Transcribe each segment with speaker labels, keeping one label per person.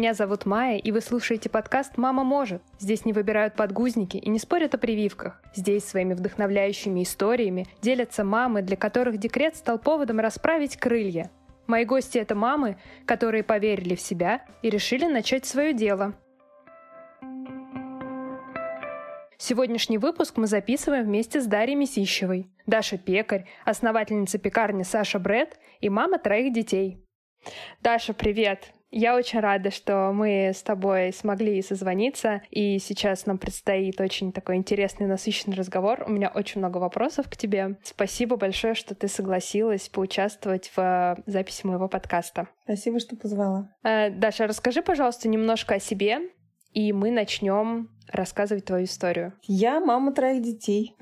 Speaker 1: Меня зовут Майя, и вы слушаете подкаст «Мама может». Здесь не выбирают подгузники и не спорят о прививках. Здесь своими вдохновляющими историями делятся мамы, для которых декрет стал поводом расправить крылья. Мои гости — это мамы, которые поверили в себя и решили начать свое дело. Сегодняшний выпуск мы записываем вместе с Дарьей Месищевой. Даша Пекарь, основательница пекарни Саша Бред и мама троих детей. Даша, привет! Я очень рада, что мы с тобой смогли созвониться, и сейчас нам предстоит очень такой интересный, насыщенный разговор. У меня очень много вопросов к тебе. Спасибо большое, что ты согласилась поучаствовать в записи моего подкаста.
Speaker 2: Спасибо, что позвала.
Speaker 1: Э, Даша, расскажи, пожалуйста, немножко о себе, и мы начнем рассказывать твою историю.
Speaker 2: Я мама троих детей.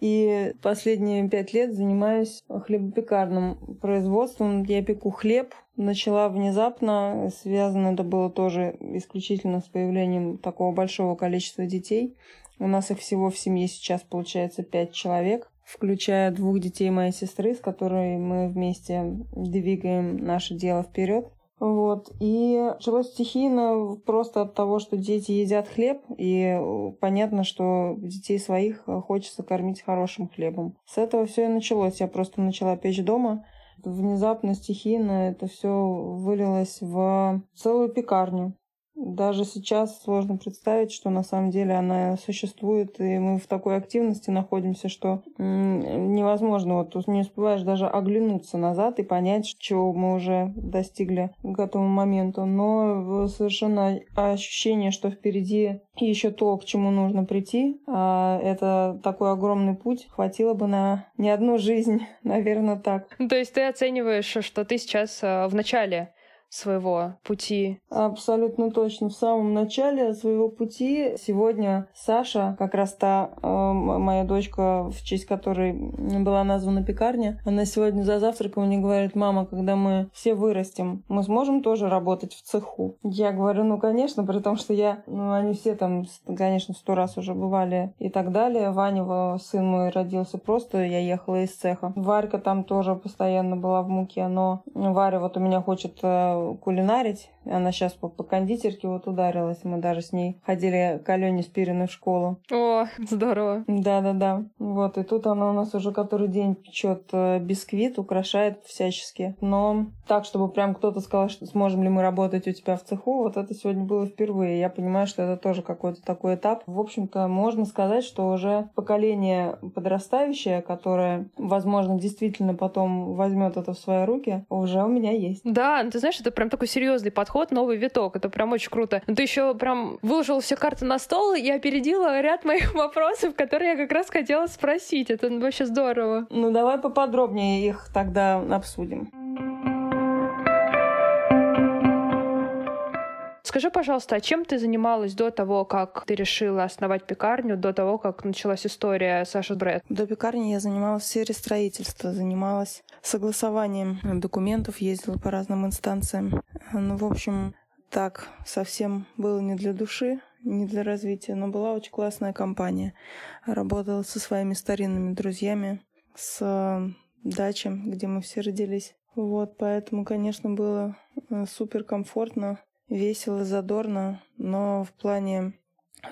Speaker 2: И последние пять лет занимаюсь хлебопекарным производством. Я пеку хлеб. Начала внезапно, связано это было тоже исключительно с появлением такого большого количества детей. У нас их всего в семье сейчас получается пять человек, включая двух детей моей сестры, с которой мы вместе двигаем наше дело вперед. Вот. И началось стихийно просто от того, что дети едят хлеб, и э, понятно, что детей своих э, хочется кормить хорошим хлебом. С этого все и началось. Я просто начала печь дома. Внезапно, стихийно это все вылилось в целую пекарню. Даже сейчас сложно представить, что на самом деле она существует, и мы в такой активности находимся, что невозможно, вот не успеваешь даже оглянуться назад и понять, чего мы уже достигли к этому моменту. Но совершенно ощущение, что впереди еще то, к чему нужно прийти, а это такой огромный путь, хватило бы на не одну жизнь, наверное, так.
Speaker 1: То есть ты оцениваешь, что ты сейчас э, в начале своего пути?
Speaker 2: Абсолютно точно. В самом начале своего пути сегодня Саша, как раз та э, моя дочка, в честь которой была названа пекарня, она сегодня за завтраком мне говорит, мама, когда мы все вырастем, мы сможем тоже работать в цеху? Я говорю, ну, конечно, при том, что я, ну, они все там, конечно, сто раз уже бывали и так далее. Ваня, сын мой, родился просто, я ехала из цеха. Варька там тоже постоянно была в муке, но Варя вот у меня хочет кулинарить. Она сейчас по, по кондитерке вот ударилась. Мы даже с ней ходили к Алене Спириной в школу.
Speaker 1: О, здорово.
Speaker 2: Да-да-да. Вот, и тут она у нас уже который день печет э, бисквит, украшает всячески. Но так, чтобы прям кто-то сказал, что сможем ли мы работать у тебя в цеху, вот это сегодня было впервые. Я понимаю, что это тоже какой-то такой этап. В общем-то, можно сказать, что уже поколение подрастающее, которое, возможно, действительно потом возьмет это в свои руки, уже у меня есть.
Speaker 1: Да, ты знаешь, это это прям такой серьезный подход, новый виток. Это прям очень круто. Но ты еще прям выложил все карты на стол и опередила ряд моих вопросов, которые я как раз хотела спросить. Это вообще здорово.
Speaker 2: Ну, давай поподробнее их тогда обсудим.
Speaker 1: Скажи, пожалуйста, а чем ты занималась до того, как ты решила основать пекарню, до того, как началась история Саши Брэд?
Speaker 2: До пекарни я занималась в сфере строительства, занималась согласованием документов, ездила по разным инстанциям. Ну, в общем, так совсем было не для души, не для развития, но была очень классная компания. Работала со своими старинными друзьями с дачи, где мы все родились. Вот, поэтому, конечно, было э, супер комфортно весело, задорно, но в плане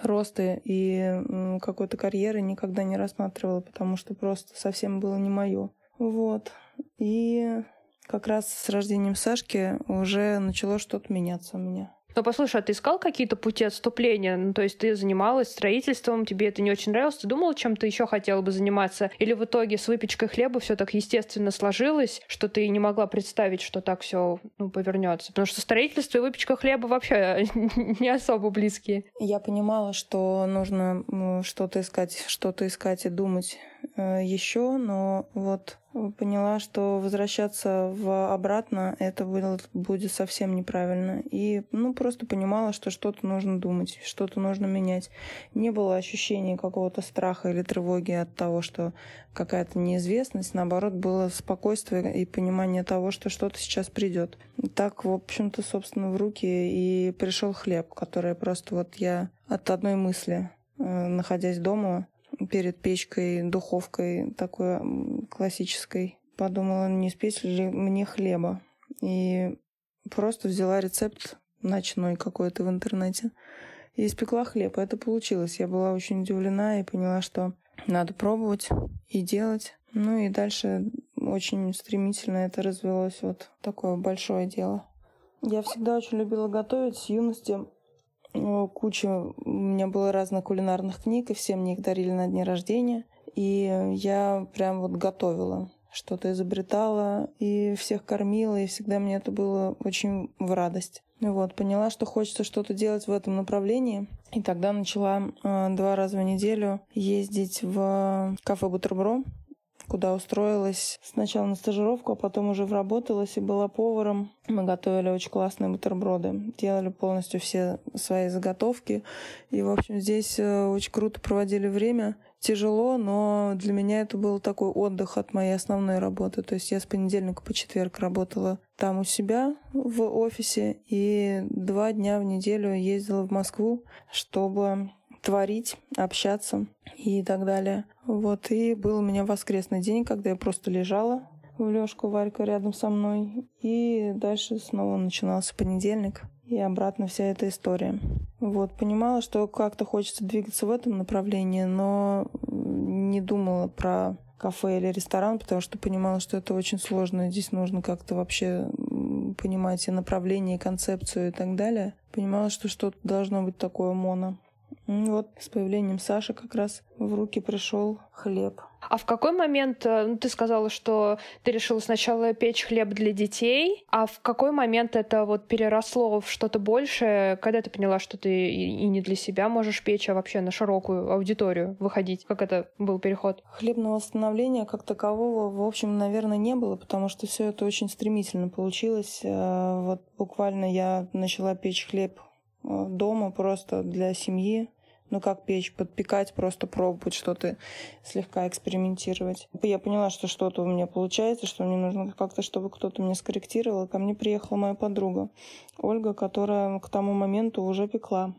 Speaker 2: роста и какой-то карьеры никогда не рассматривала, потому что просто совсем было не мое. Вот. И как раз с рождением Сашки уже начало что-то меняться у меня.
Speaker 1: Но послушай, а ты искал какие-то пути отступления? Ну, то есть ты занималась строительством, тебе это не очень нравилось, ты думала, чем ты еще хотела бы заниматься? Или в итоге с выпечкой хлеба все так естественно сложилось, что ты не могла представить, что так все ну, повернется? Потому что строительство и выпечка хлеба вообще не особо близкие.
Speaker 2: Я понимала, что нужно что-то искать, что-то искать и думать еще, но вот поняла, что возвращаться в обратно это будет, будет совсем неправильно. И ну, просто понимала, что что-то нужно думать, что-то нужно менять. Не было ощущения какого-то страха или тревоги от того, что какая-то неизвестность. Наоборот, было спокойствие и понимание того, что что-то сейчас придет. Так, в общем-то, собственно, в руки и пришел хлеб, который просто вот я от одной мысли, э, находясь дома, перед печкой, духовкой такой классической. Подумала, не спеть ли мне хлеба. И просто взяла рецепт ночной какой-то в интернете. И испекла хлеб. Это получилось. Я была очень удивлена и поняла, что надо пробовать и делать. Ну и дальше очень стремительно это развелось вот такое большое дело. Я всегда очень любила готовить с юности. Куча у меня было разных кулинарных книг, и все мне их дарили на дни рождения. И я прям вот готовила, что-то изобретала, и всех кормила, и всегда мне это было очень в радость. Вот, поняла, что хочется что-то делать в этом направлении. И тогда начала э, два раза в неделю ездить в кафе «Бутербром», куда устроилась сначала на стажировку, а потом уже вработалась и была поваром. Мы готовили очень классные бутерброды, делали полностью все свои заготовки. И, в общем, здесь э, очень круто проводили время. Тяжело, но для меня это был такой отдых от моей основной работы. То есть я с понедельника по четверг работала там у себя в офисе и два дня в неделю ездила в Москву, чтобы творить, общаться и так далее. Вот, и был у меня воскресный день, когда я просто лежала в лёжку Варька рядом со мной. И дальше снова начинался понедельник. И обратно вся эта история. Вот, понимала, что как-то хочется двигаться в этом направлении, но не думала про кафе или ресторан, потому что понимала, что это очень сложно. Здесь нужно как-то вообще понимать и направление, и концепцию и так далее. Понимала, что что-то должно быть такое моно. Вот с появлением Саши как раз в руки пришел хлеб.
Speaker 1: А в какой момент, э, ну, ты сказала, что ты решила сначала печь хлеб для детей, а в какой момент это вот переросло в что-то большее, когда ты поняла, что ты и не для себя можешь печь, а вообще на широкую аудиторию выходить? Как это был переход?
Speaker 2: Хлебного восстановления как такового, в общем, наверное, не было, потому что все это очень стремительно получилось. Э, вот буквально я начала печь хлеб э, дома просто для семьи, ну как печь, подпекать, просто пробовать что-то, слегка экспериментировать. Я поняла, что что-то у меня получается, что мне нужно как-то, чтобы кто-то меня скорректировал. Ко мне приехала моя подруга Ольга, которая к тому моменту уже пекла.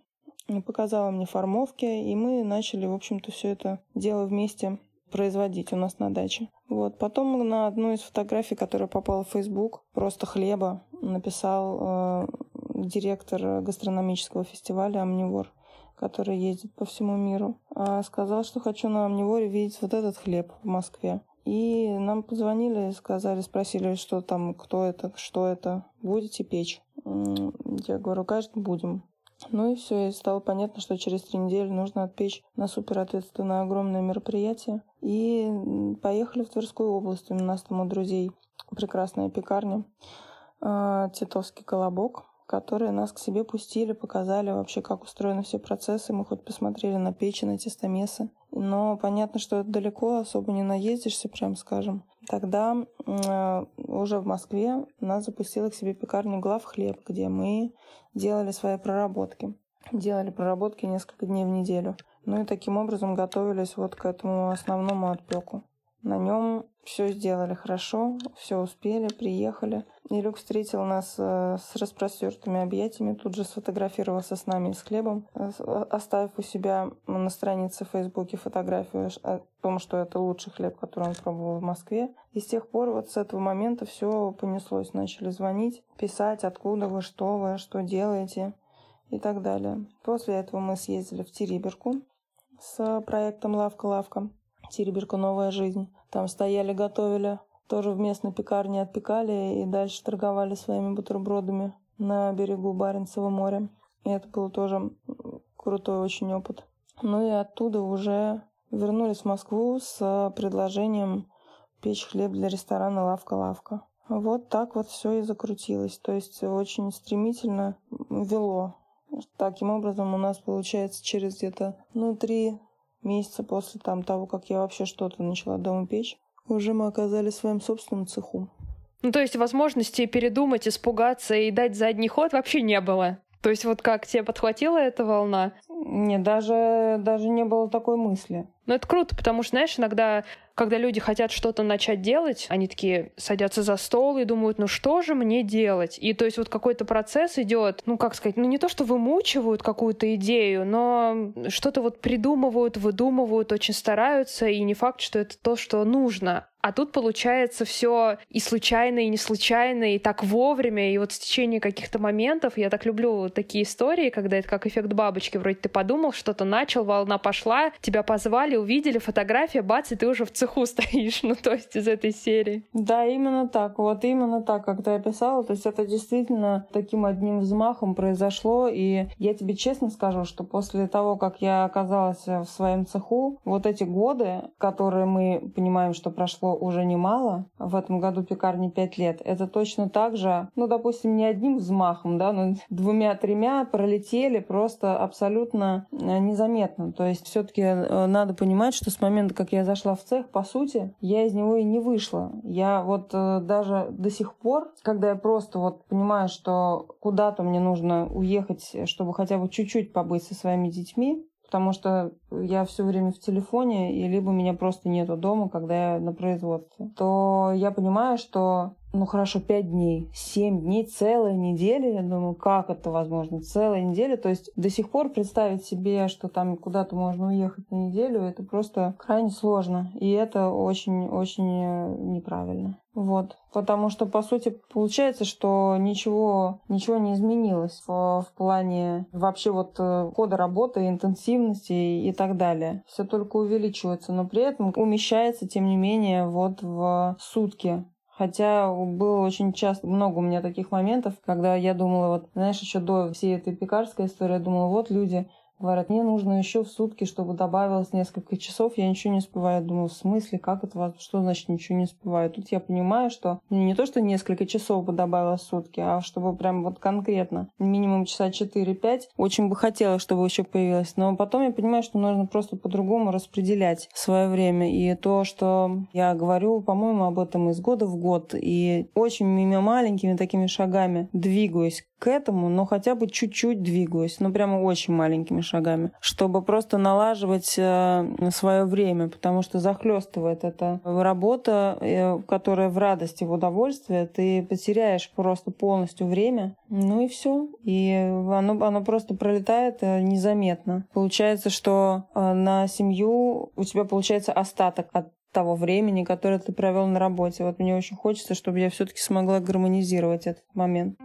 Speaker 2: Показала мне формовки, и мы начали, в общем-то, все это дело вместе производить у нас на даче. Вот. Потом на одну из фотографий, которая попала в Facebook, просто хлеба, написал э, директор гастрономического фестиваля «Амнивор» который ездит по всему миру, а сказал, что хочу на Амниворе видеть вот этот хлеб в Москве. И нам позвонили, сказали, спросили, что там, кто это, что это, будете печь? Я говорю, конечно, будем. Ну и все, и стало понятно, что через три недели нужно отпечь на супер ответственное огромное мероприятие. И поехали в Тверскую область. У нас там у друзей прекрасная пекарня. А, Титовский колобок которые нас к себе пустили, показали вообще, как устроены все процессы. Мы хоть посмотрели на печи, на тестомесы. Но понятно, что это далеко, особо не наездишься, прям скажем. Тогда уже в Москве нас запустила к себе пекарня «Глав хлеб», где мы делали свои проработки. Делали проработки несколько дней в неделю. Ну и таким образом готовились вот к этому основному отпеку. На нем все сделали хорошо, все успели, приехали. И Люк встретил нас э, с распростертыми объятиями, тут же сфотографировался с нами с хлебом, э, оставив у себя на странице в Фейсбуке фотографию о том, что это лучший хлеб, который он пробовал в Москве. И с тех пор, вот с этого момента все понеслось. Начали звонить, писать, откуда вы, что вы, что делаете и так далее. После этого мы съездили в Териберку с проектом «Лавка-лавка». Тереберка «Новая жизнь». Там стояли, готовили, тоже в местной пекарне отпекали и дальше торговали своими бутербродами на берегу Баренцева моря. И это был тоже крутой очень опыт. Ну и оттуда уже вернулись в Москву с предложением печь хлеб для ресторана «Лавка-лавка». Вот так вот все и закрутилось. То есть очень стремительно вело. Таким образом у нас получается через где-то ну, три месяца после там, того, как я вообще что-то начала дома печь, уже мы оказались в своем собственном цеху.
Speaker 1: Ну, то есть возможности передумать, испугаться и дать задний ход вообще не было. То есть вот как тебе подхватила эта волна?
Speaker 2: Нет, даже, даже не было такой мысли.
Speaker 1: Ну, это круто, потому что, знаешь, иногда, когда люди хотят что-то начать делать, они такие садятся за стол и думают, ну что же мне делать? И то есть вот какой-то процесс идет, ну, как сказать, ну не то, что вымучивают какую-то идею, но что-то вот придумывают, выдумывают, очень стараются, и не факт, что это то, что нужно. А тут получается все и случайно, и не случайно, и так вовремя, и вот в течение каких-то моментов. Я так люблю такие истории, когда это как эффект бабочки. Вроде ты подумал, что-то начал, волна пошла, тебя позвали, увидели, фотография, бац, и ты уже в цеху стоишь. Ну, то есть из этой серии.
Speaker 2: Да, именно так. Вот именно так, как ты описала. То есть это действительно таким одним взмахом произошло. И я тебе честно скажу, что после того, как я оказалась в своем цеху, вот эти годы, которые мы понимаем, что прошло уже немало, в этом году пекарне 5 лет, это точно так же, ну, допустим, не одним взмахом, да, но двумя-тремя пролетели просто абсолютно э, незаметно. То есть все-таки э, надо понимать, что с момента, как я зашла в цех, по сути, я из него и не вышла. Я вот э, даже до сих пор, когда я просто вот понимаю, что куда-то мне нужно уехать, чтобы хотя бы чуть-чуть побыть со своими детьми, потому что я все время в телефоне, и либо меня просто нету дома, когда я на производстве, то я понимаю, что ну хорошо, пять дней, семь дней, целая неделя. Я думаю, как это возможно? Целая неделя. То есть до сих пор представить себе, что там куда-то можно уехать на неделю, это просто крайне сложно. И это очень-очень э, неправильно. Вот. Потому что, по сути, получается, что ничего, ничего не изменилось в, в плане вообще вот э, хода работы, интенсивности и, и так далее. Все только увеличивается, но при этом умещается, тем не менее, вот в сутки. Хотя было очень часто, много у меня таких моментов, когда я думала, вот, знаешь, еще до всей этой пекарской истории, я думала, вот люди Говорят, мне нужно еще в сутки, чтобы добавилось несколько часов, я ничего не успеваю. Думаю, в смысле, как это, что значит ничего не успеваю? Тут я понимаю, что не то, что несколько часов бы добавилось в сутки, а чтобы прям вот конкретно, минимум часа 4-5, очень бы хотелось, чтобы еще появилось. Но потом я понимаю, что нужно просто по-другому распределять свое время. И то, что я говорю, по-моему, об этом из года в год, и очень маленькими такими шагами двигаюсь к этому, но хотя бы чуть-чуть двигаюсь, ну прямо очень маленькими шагами, чтобы просто налаживать э, свое время, потому что захлестывает эта работа, э, которая в радости, в удовольствие, ты потеряешь просто полностью время, ну и все, и оно, оно просто пролетает э, незаметно. Получается, что на семью у тебя получается остаток от того времени, которое ты провел на работе. Вот мне очень хочется, чтобы я все-таки смогла гармонизировать этот момент.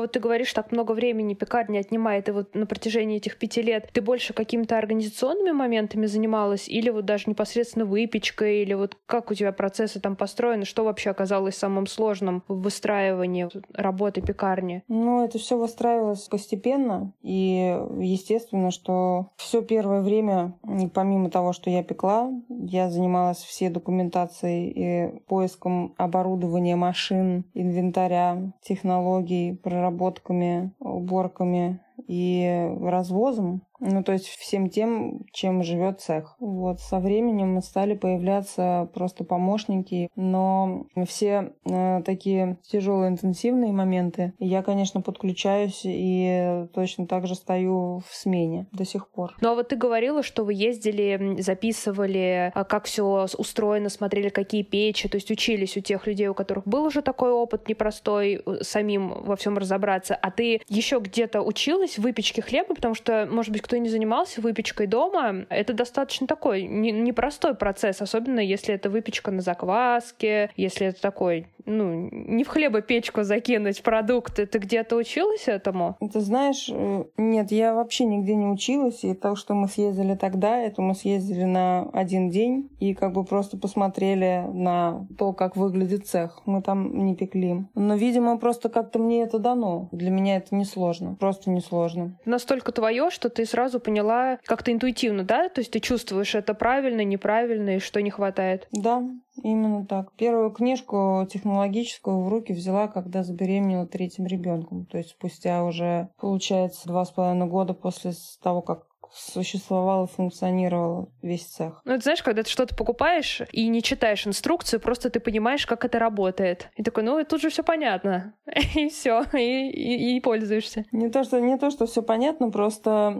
Speaker 1: Вот ты говоришь, так много времени пекарня отнимает, и вот на протяжении этих пяти лет ты больше какими-то организационными моментами занималась, или вот даже непосредственно выпечкой, или вот как у тебя процессы там построены, что вообще оказалось самым сложным в выстраивании работы пекарни?
Speaker 2: Ну, это все выстраивалось постепенно, и естественно, что все первое время, помимо того, что я пекла, я занималась всей документацией и поиском оборудования машин, инвентаря, технологий, проработками, уборками и развозом. Ну, то есть всем тем, чем живет цех. Вот со временем стали появляться просто помощники, но все э, такие тяжелые интенсивные моменты я, конечно, подключаюсь и точно так же стою в смене до сих пор.
Speaker 1: Ну а вот ты говорила, что вы ездили, записывали, а, как все устроено, смотрели, какие печи, то есть учились у тех людей, у которых был уже такой опыт непростой, самим во всем разобраться. А ты еще где-то училась выпечке хлеба, потому что, может быть, кто не занимался выпечкой дома, это достаточно такой непростой процесс, особенно если это выпечка на закваске, если это такой, ну, не в хлебопечку закинуть продукты. Ты где-то училась этому?
Speaker 2: Ты знаешь, э, нет, я вообще нигде не училась, и то, что мы съездили тогда, это мы съездили на один день и как бы просто посмотрели на то, как выглядит цех. Мы там не пекли. Но, видимо, просто как-то мне это дано. Для меня это не сложно, просто не сложно.
Speaker 1: Настолько твое, что ты сразу поняла как-то интуитивно, да? То есть ты чувствуешь это правильно, неправильно и что не хватает?
Speaker 2: Да, именно так. Первую книжку технологическую в руки взяла, когда забеременела третьим ребенком. То есть спустя уже, получается, два с половиной года после того, как существовал и функционировал весь цех.
Speaker 1: Ну, это знаешь, когда ты что-то покупаешь и не читаешь инструкцию, просто ты понимаешь, как это работает. И такой, ну, тут же все понятно. И все, и, и, и пользуешься.
Speaker 2: Не то, что, не то, что все понятно, просто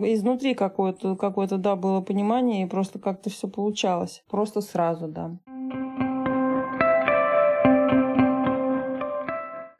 Speaker 2: изнутри какое-то, какое-то, да, было понимание, и просто как-то все получалось. Просто сразу, да.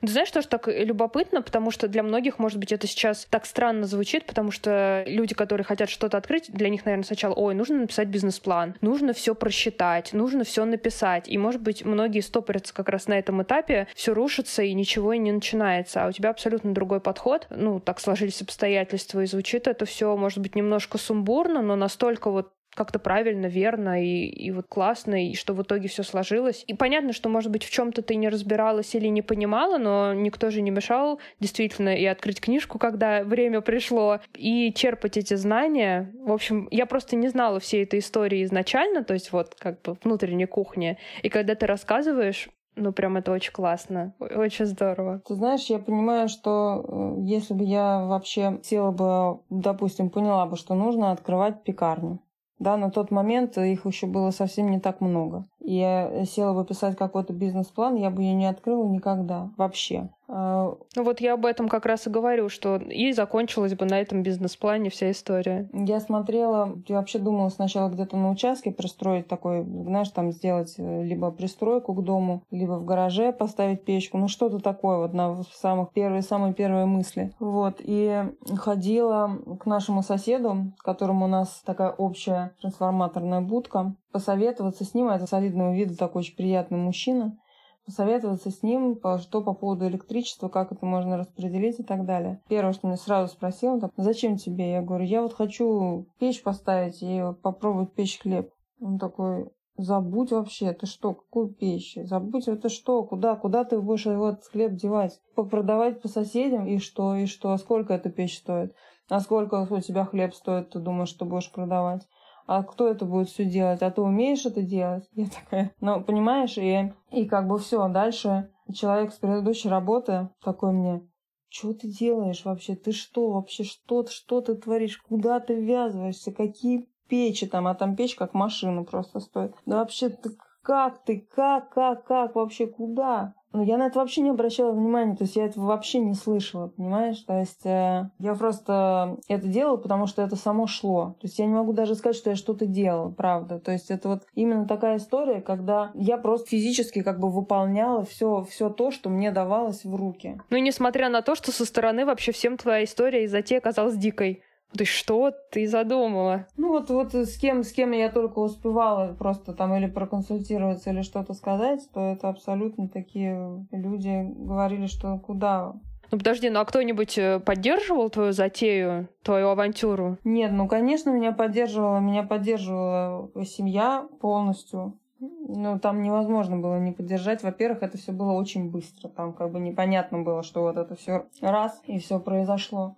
Speaker 1: Ты знаешь, тоже так любопытно, потому что для многих, может быть, это сейчас так странно звучит, потому что люди, которые хотят что-то открыть, для них, наверное, сначала, ой, нужно написать бизнес-план, нужно все просчитать, нужно все написать. И, может быть, многие стопорятся как раз на этом этапе, все рушится и ничего не начинается. А у тебя абсолютно другой подход. Ну, так сложились обстоятельства, и звучит это все, может быть, немножко сумбурно, но настолько вот как-то правильно, верно и, и вот классно, и что в итоге все сложилось. И понятно, что, может быть, в чем-то ты не разбиралась или не понимала, но никто же не мешал действительно и открыть книжку, когда время пришло, и черпать эти знания. В общем, я просто не знала всей этой истории изначально, то есть вот как бы внутренней кухни. И когда ты рассказываешь, ну, прям это очень классно, очень здорово.
Speaker 2: Ты знаешь, я понимаю, что э, если бы я вообще села бы, допустим, поняла бы, что нужно открывать пекарню, да, на тот момент их еще было совсем не так много. Я села бы писать какой-то бизнес-план, я бы ее не открыла никогда вообще.
Speaker 1: А, ну вот я об этом как раз и говорю, что и закончилась бы на этом бизнес-плане вся история.
Speaker 2: Я смотрела, я вообще думала сначала где-то на участке пристроить такой, знаешь, там сделать э, либо пристройку к дому, либо в гараже поставить печку, ну что-то такое вот на самых первые, самые первые мысли. Вот, и ходила к нашему соседу, которому у нас такая общая трансформаторная будка, посоветоваться с ним, это солидного вида такой очень приятный мужчина, посоветоваться с ним, что по поводу электричества, как это можно распределить и так далее. Первое, что мне сразу спросил, так, зачем тебе? Я говорю, я вот хочу печь поставить и попробовать печь хлеб. Он такой, забудь вообще, ты что, какую печь? Забудь, это что, куда, куда ты будешь его хлеб девать? Попродавать по соседям и что, и что, а сколько эта печь стоит? А сколько у тебя хлеб стоит, ты думаешь, что будешь продавать? А кто это будет все делать? А ты умеешь это делать? Я такая, ну, понимаешь, и, и как бы все, дальше человек с предыдущей работы такой мне, что ты делаешь вообще? Ты что вообще? Что, что ты творишь? Куда ты ввязываешься? Какие печи там? А там печь как машина просто стоит. Да вообще ты как ты? Как, как, как вообще? Куда? Ну, я на это вообще не обращала внимания, то есть я этого вообще не слышала, понимаешь? То есть э, я просто это делала, потому что это само шло. То есть я не могу даже сказать, что я что-то делала, правда. То есть это вот именно такая история, когда я просто физически как бы выполняла все, все то, что мне давалось в руки.
Speaker 1: Ну и несмотря на то, что со стороны вообще всем твоя история и затея казалась дикой. Ты что ты задумала?
Speaker 2: Ну вот, вот с кем, с кем я только успевала просто там или проконсультироваться, или что-то сказать, то это абсолютно такие люди говорили, что куда
Speaker 1: ну подожди, ну а кто-нибудь э, поддерживал твою затею, твою авантюру?
Speaker 2: Нет, ну конечно меня поддерживала, меня поддерживала семья полностью. Ну, там невозможно было не поддержать. Во-первых, это все было очень быстро. Там как бы непонятно было, что вот это все раз и все произошло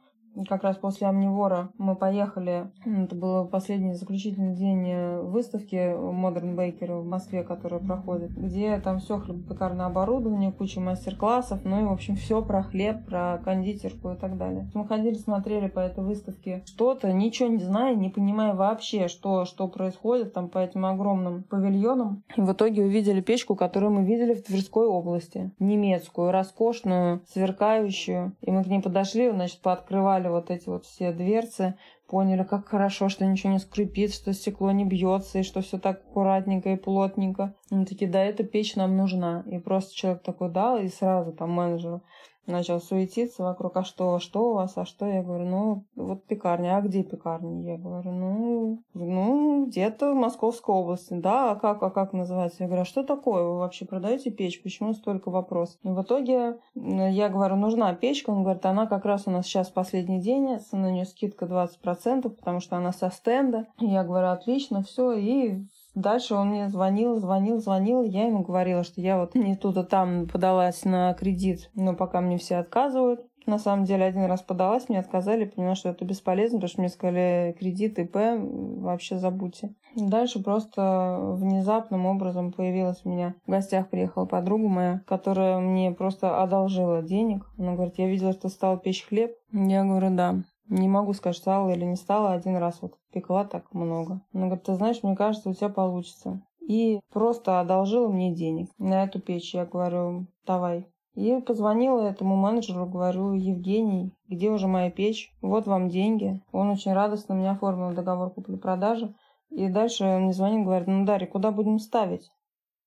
Speaker 2: как раз после Амнивора мы поехали. Это был последний заключительный день э, выставки Modern Baker в Москве, которая проходит, где там все хлебопекарное оборудование, куча мастер-классов, ну и, в общем, все про хлеб, про кондитерку и так далее. Мы ходили, смотрели по этой выставке что-то, ничего не зная, не понимая вообще, что, что происходит там по этим огромным павильонам. И в итоге увидели печку, которую мы видели в Тверской области. Немецкую, роскошную, сверкающую. И мы к ней подошли, значит, пооткрывали открыли вот эти вот все дверцы, поняли, как хорошо, что ничего не скрипит, что стекло не бьется, и что все так аккуратненько и плотненько. Они такие, да, эта печь нам нужна. И просто человек такой дал, и сразу там менеджеру начал суетиться вокруг, а что, а что у вас, а что? Я говорю, ну, вот пекарня, а где пекарня? Я говорю, ну, ну, где-то в Московской области, да, а как, а как называется? Я говорю, а что такое? Вы вообще продаете печь? Почему столько вопросов? И в итоге я говорю, нужна печка, он говорит, она как раз у нас сейчас последний день, на нее скидка 20%, потому что она со стенда. Я говорю, отлично, все, и Дальше он мне звонил, звонил, звонил. Я ему говорила, что я вот не тут, а там подалась на кредит, но пока мне все отказывают. На самом деле, один раз подалась, мне отказали, поняла, что это бесполезно, потому что мне сказали, кредит, ИП, вообще забудьте. Дальше просто внезапным образом появилась у меня в гостях, приехала подруга моя, которая мне просто одолжила денег. Она говорит, я видела, что стал печь хлеб. Я говорю, да. Не могу сказать, стала или не стала. Один раз вот пекла так много. Она говорит, ты знаешь, мне кажется, у тебя получится. И просто одолжила мне денег на эту печь. Я говорю, давай. И позвонила этому менеджеру, говорю, Евгений, где уже моя печь? Вот вам деньги. Он очень радостно мне оформил договор купли-продажи. И дальше он мне звонит, говорит, ну, Дарья, куда будем ставить?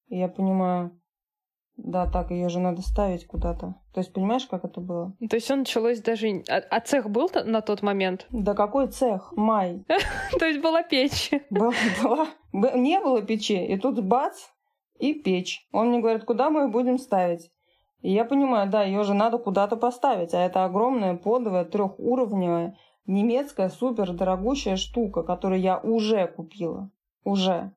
Speaker 2: И я понимаю, Да, так, ее же надо ставить куда-то. То есть, понимаешь, как это было?
Speaker 1: То есть, все началось даже... А, а цех был на тот момент?
Speaker 2: Да какой цех? Май.
Speaker 1: То есть, была печь?
Speaker 2: Была. Не было печи. И тут бац, и печь. Он мне говорит, куда мы ее будем ставить? И я понимаю, да, ее же надо куда-то поставить. А это огромная подовая трехуровневая немецкая супер дорогущая штука, которую я уже купила. Уже.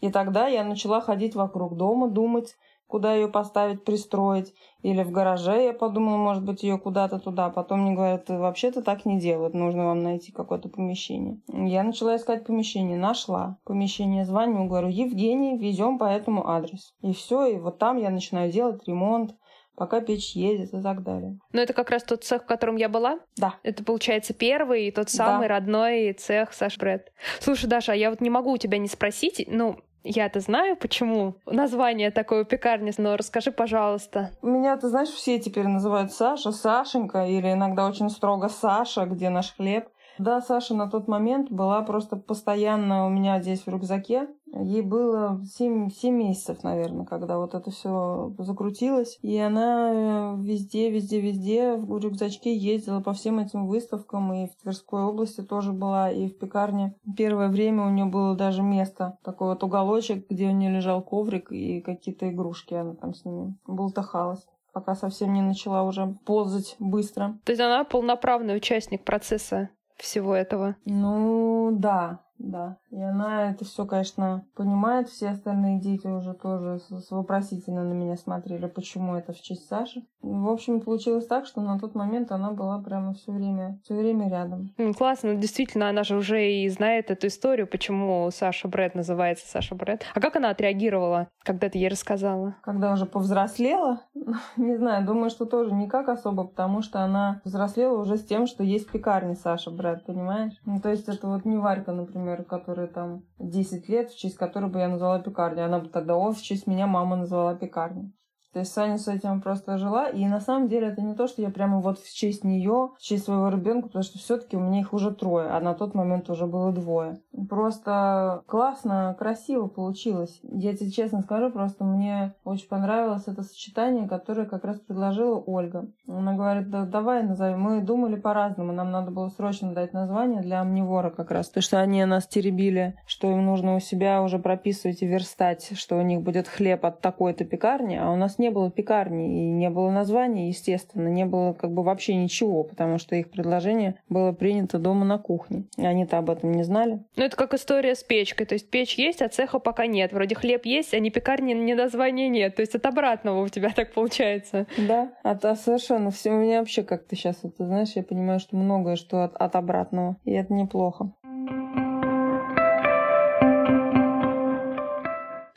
Speaker 2: И тогда я начала ходить вокруг дома, думать, куда ее поставить, пристроить. Или в гараже я подумала, может быть, ее куда-то туда. Потом мне говорят, вообще-то так не делают, нужно вам найти какое-то помещение. Я начала искать помещение, нашла помещение, звоню, говорю, Евгений, везем по этому адресу. И все, и вот там я начинаю делать ремонт, пока печь едет и так далее.
Speaker 1: Но это как раз тот цех, в котором я была?
Speaker 2: Да.
Speaker 1: Это, получается, первый и тот самый да. родной цех Саш Бред. Слушай, Даша, а я вот не могу у тебя не спросить, ну, я-то знаю, почему название такое у пекарни, но расскажи, пожалуйста.
Speaker 2: Меня, ты знаешь, все теперь называют Саша, Сашенька, или иногда очень строго Саша, где наш хлеб. Да, Саша на тот момент была просто постоянно у меня здесь в рюкзаке. Ей было 7, 7 месяцев, наверное, когда вот это все закрутилось. И она э, везде, везде, везде в рюкзачке ездила по всем этим выставкам. И в Тверской области тоже была, и в пекарне. Первое время у нее было даже место, такой вот уголочек, где у нее лежал коврик и какие-то игрушки. Она там с ними бултыхалась пока совсем не начала уже ползать быстро.
Speaker 1: То есть она полноправный участник процесса всего этого?
Speaker 2: Ну, да, да. И она это все, конечно, понимает. Все остальные дети уже тоже с, вопросительно на меня смотрели, почему это в честь Саши. В общем, получилось так, что на тот момент она была прямо все время, все время рядом.
Speaker 1: классно, действительно, она же уже и знает эту историю, почему Саша Брэд называется Саша Брэд. А как она отреагировала, когда ты ей рассказала?
Speaker 2: Когда уже повзрослела, не знаю, думаю, что тоже никак особо, потому что она взрослела уже с тем, что есть пекарня Саша Брэд, понимаешь? Ну, то есть это вот не Варька, например, которая которой там 10 лет, в честь которой бы я назвала пекарню. Она бы тогда, о, в честь меня мама назвала пекарню. То есть Саня с этим просто жила. И на самом деле это не то, что я прямо вот в честь нее, в честь своего ребенка, потому что все-таки у меня их уже трое, а на тот момент уже было двое. Просто классно, красиво получилось. Я тебе честно скажу, просто мне очень понравилось это сочетание, которое как раз предложила Ольга. Она говорит, да давай назовем. Мы думали по-разному. Нам надо было срочно дать название для амнивора как раз. Потому что они нас теребили, что им нужно у себя уже прописывать и верстать, что у них будет хлеб от такой-то пекарни, а у нас не было пекарни и не было названия, естественно, не было как бы вообще ничего, потому что их предложение было принято дома на кухне. И они-то об этом не знали.
Speaker 1: Ну, это как история с печкой. То есть печь есть, а цеха пока нет. Вроде хлеб есть, а ни пекарни, ни названия нет. То есть от обратного у тебя так получается.
Speaker 2: Да, а совершенно. Все у меня вообще как-то сейчас, вот, ты знаешь, я понимаю, что многое, что от, от обратного. И это неплохо.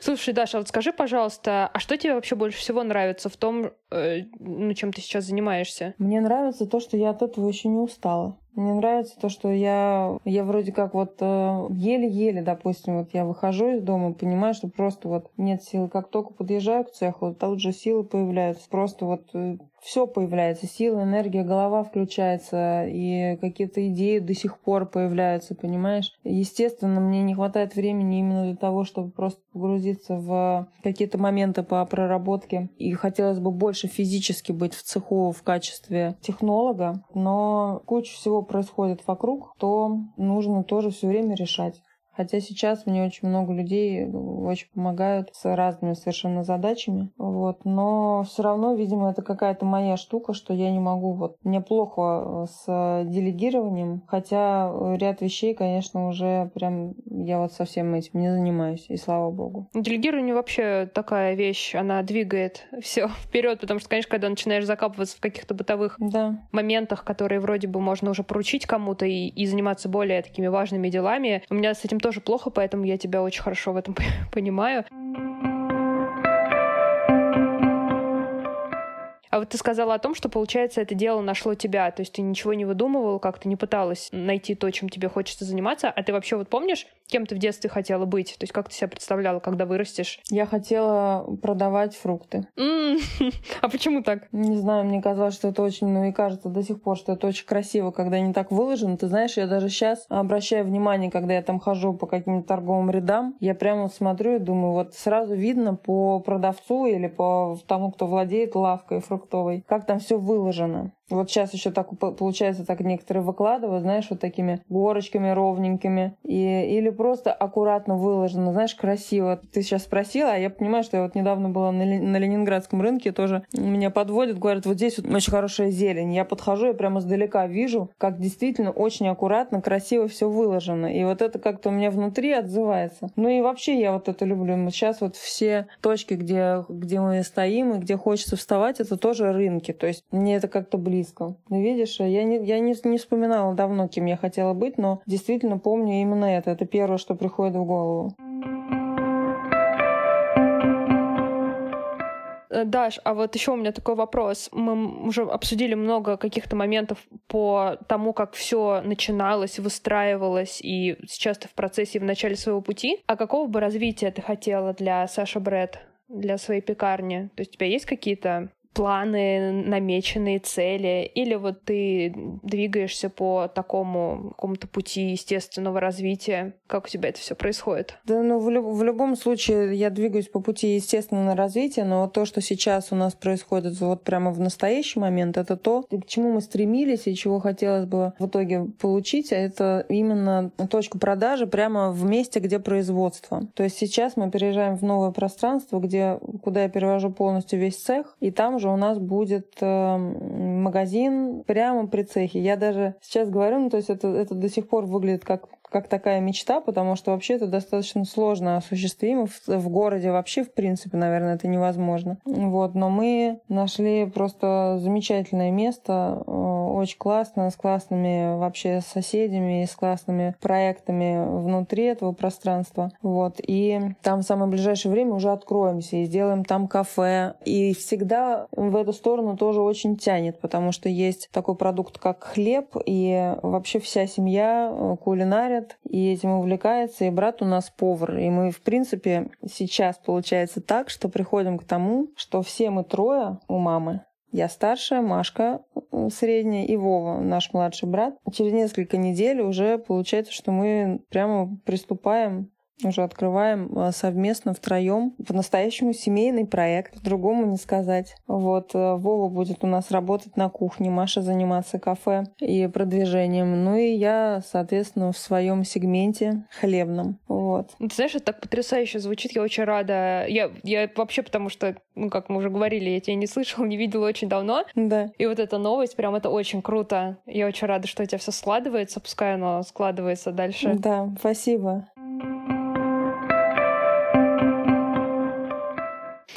Speaker 1: Слушай, Даша, вот скажи, пожалуйста, а что тебе вообще больше всего нравится в том, э, ну, чем ты сейчас занимаешься?
Speaker 2: Мне нравится то, что я от этого еще не устала. Мне нравится то, что я, я вроде как вот э, еле-еле, допустим, вот я выхожу из дома, понимаю, что просто вот нет сил. Как только подъезжаю к цеху, тут же силы появляются. Просто вот э, все появляется, сила, энергия, голова включается, и какие-то идеи до сих пор появляются, понимаешь? Естественно, мне не хватает времени именно для того, чтобы просто погрузиться в какие-то моменты по проработке. И хотелось бы больше физически быть в цеху в качестве технолога, но куча всего происходит вокруг, то нужно тоже все время решать. Хотя сейчас мне очень много людей очень помогают с разными совершенно задачами. Вот. Но все равно, видимо, это какая-то моя штука, что я не могу. Вот. Мне плохо э, с делегированием. Хотя ряд вещей, конечно, уже прям я вот совсем этим не занимаюсь. И слава богу.
Speaker 1: Делегирование вообще такая вещь, она двигает все вперед, потому что, конечно, когда начинаешь закапываться в каких-то бытовых
Speaker 2: да.
Speaker 1: моментах, которые вроде бы можно уже поручить кому-то и, и заниматься более такими важными делами, у меня с этим тоже плохо, поэтому я тебя очень хорошо в этом понимаю. А вот ты сказала о том, что, получается, это дело нашло тебя, то есть ты ничего не выдумывал, как-то не пыталась найти то, чем тебе хочется заниматься, а ты вообще вот помнишь, кем ты в детстве хотела быть? То есть как ты себя представляла, когда вырастешь?
Speaker 2: Я хотела продавать фрукты.
Speaker 1: А почему так?
Speaker 2: Не знаю, мне казалось, что это очень, ну и кажется до сих пор, что это очень красиво, когда они так выложены. Ты знаешь, я даже сейчас обращаю внимание, когда я там хожу по каким-то торговым рядам, я прямо смотрю и думаю, вот сразу видно по продавцу или по тому, кто владеет лавкой фруктовой, как там все выложено. Вот сейчас еще так получается, так некоторые выкладывают, знаешь, вот такими горочками ровненькими. И, или просто аккуратно выложено, знаешь, красиво. Ты сейчас спросила, а я понимаю, что я вот недавно была на, на Ленинградском рынке, тоже меня подводят, говорят, вот здесь вот очень хорошая зелень. Я подхожу, я прямо издалека вижу, как действительно очень аккуратно, красиво все выложено. И вот это как-то у меня внутри отзывается. Ну и вообще я вот это люблю. Сейчас вот все точки, где, где мы стоим и где хочется вставать, это тоже рынки. То есть мне это как-то близко. Ну, видишь, я, не, я не, не вспоминала давно, кем я хотела быть, но действительно помню именно это. Это первое, что приходит в голову.
Speaker 1: Э, Даш, а вот еще у меня такой вопрос. Мы уже обсудили много каких-то моментов по тому, как все начиналось, выстраивалось, и сейчас ты в процессе в начале своего пути. А какого бы развития ты хотела для Саша Брэд, для своей пекарни? То есть у тебя есть какие-то планы, намеченные цели, или вот ты двигаешься по такому какому-то пути естественного развития? Как у тебя это все происходит?
Speaker 2: Да, ну в, люб- в любом случае я двигаюсь по пути естественного развития, но то, что сейчас у нас происходит вот прямо в настоящий момент, это то, к чему мы стремились и чего хотелось бы в итоге получить, а это именно точку продажи прямо в месте, где производство. То есть сейчас мы переезжаем в новое пространство, где, куда я перевожу полностью весь цех, и там же у нас будет э, магазин прямо при цехе. Я даже сейчас говорю, ну, то есть это, это до сих пор выглядит как как такая мечта, потому что вообще это достаточно сложно осуществимо. В, в городе вообще, в принципе, наверное, это невозможно. Вот, но мы нашли просто замечательное место, э, очень классно, с классными вообще соседями и с классными проектами внутри этого пространства. Вот, и там в самое ближайшее время уже откроемся и сделаем там кафе. И всегда в эту сторону тоже очень тянет, потому что есть такой продукт, как хлеб, и вообще вся семья э, кулинарит, и этим увлекается, и брат у нас повар. И мы, в принципе, сейчас получается так, что приходим к тому, что все мы трое у мамы я старшая, Машка э, средняя и Вова, наш младший брат. Через несколько недель уже получается, что мы прямо приступаем уже открываем э, совместно втроем по-настоящему семейный проект, другому не сказать. Вот э, Вова будет у нас работать на кухне, Маша заниматься кафе и продвижением, ну и я, соответственно, в своем сегменте хлебном. Вот.
Speaker 1: Ну, ты знаешь, это так потрясающе звучит, я очень рада. Я, я вообще, потому что, ну, как мы уже говорили, я тебя не слышала, не видела очень давно.
Speaker 2: Да.
Speaker 1: И вот эта новость, прям это очень круто. Я очень рада, что у тебя все складывается, пускай оно складывается дальше.
Speaker 2: Да, спасибо.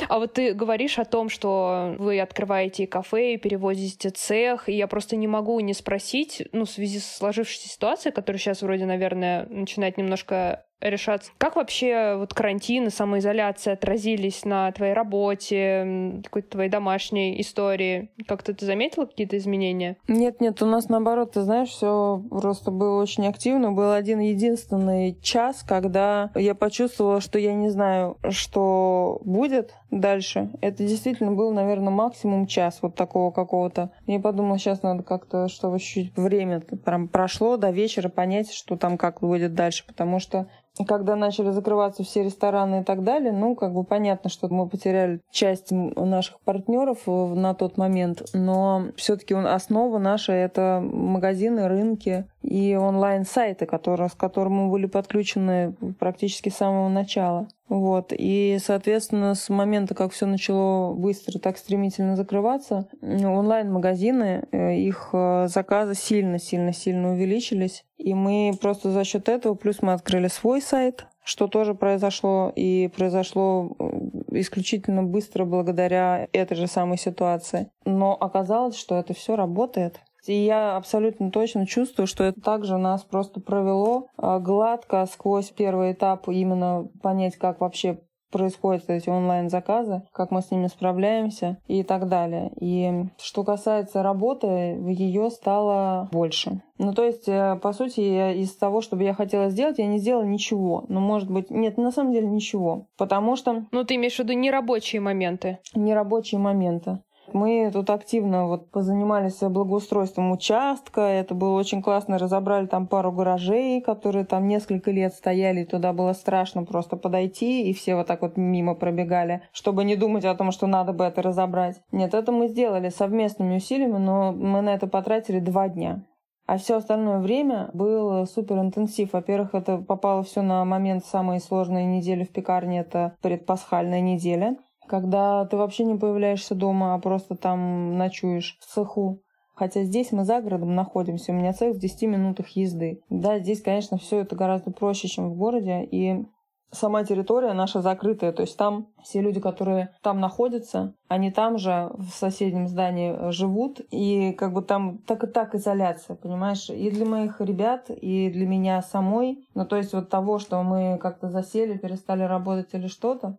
Speaker 1: А вот ты говоришь о том, что вы открываете кафе перевозите цех, и я просто не могу не спросить, ну, в связи с сложившейся ситуацией, которая сейчас вроде, наверное, начинает немножко решаться. Как вообще вот карантин и самоизоляция отразились на твоей работе, какой-то твоей домашней истории? Как-то ты заметила какие-то изменения?
Speaker 2: Нет, нет, у нас наоборот, ты знаешь, все просто было очень активно. Был один единственный час, когда я почувствовала, что я не знаю, что будет дальше. Это действительно был, наверное, максимум час вот такого какого-то. Я подумала, сейчас надо как-то, чтобы чуть-чуть время прям прошло до вечера, понять, что там как будет дальше, потому что когда начали закрываться все рестораны и так далее, ну, как бы понятно, что мы потеряли часть наших партнеров э, на тот момент, но все-таки основа наша это магазины, рынки и онлайн-сайты, которые, с которыми мы были подключены практически с самого начала. Вот. И, соответственно, с момента, как все начало быстро так стремительно закрываться, онлайн-магазины, э, их э, заказы сильно-сильно-сильно увеличились. И мы просто за счет этого, плюс мы открыли свой сайт, что тоже произошло, и произошло э, исключительно быстро благодаря этой же самой ситуации. Но оказалось, что это все работает. И я абсолютно точно чувствую, что это также нас просто провело а, гладко сквозь первый этап именно понять, как вообще происходят эти онлайн-заказы, как мы с ними справляемся и так далее. И что касается работы, ее стало больше. Ну, то есть, э, по сути, из того, что я хотела сделать, я не сделала ничего. Ну, может быть, нет, на самом деле ничего. Потому что...
Speaker 1: Ну, ты имеешь в виду нерабочие моменты?
Speaker 2: Нерабочие моменты. Мы тут активно вот позанимались благоустройством участка. Это было очень классно. Разобрали там пару гаражей, которые там несколько лет стояли. Туда было страшно просто подойти, и все вот так вот мимо пробегали, чтобы не думать о том, что надо бы это разобрать. Нет, это мы сделали совместными усилиями, но мы на это потратили два дня. А все остальное время был супер интенсив. Во-первых, это попало все на момент самой сложной недели в пекарне, это предпасхальная неделя когда ты вообще не появляешься дома, а просто там ночуешь в цеху. Хотя здесь мы за городом находимся, у меня цех в 10 минутах езды. Да, здесь, конечно, все это гораздо проще, чем в городе, и сама территория наша закрытая, то есть там все люди, которые там находятся, они там же в соседнем здании живут, и как бы там так и так изоляция, понимаешь, и для моих ребят, и для меня самой, ну то есть вот того, что мы как-то засели, перестали работать или что-то,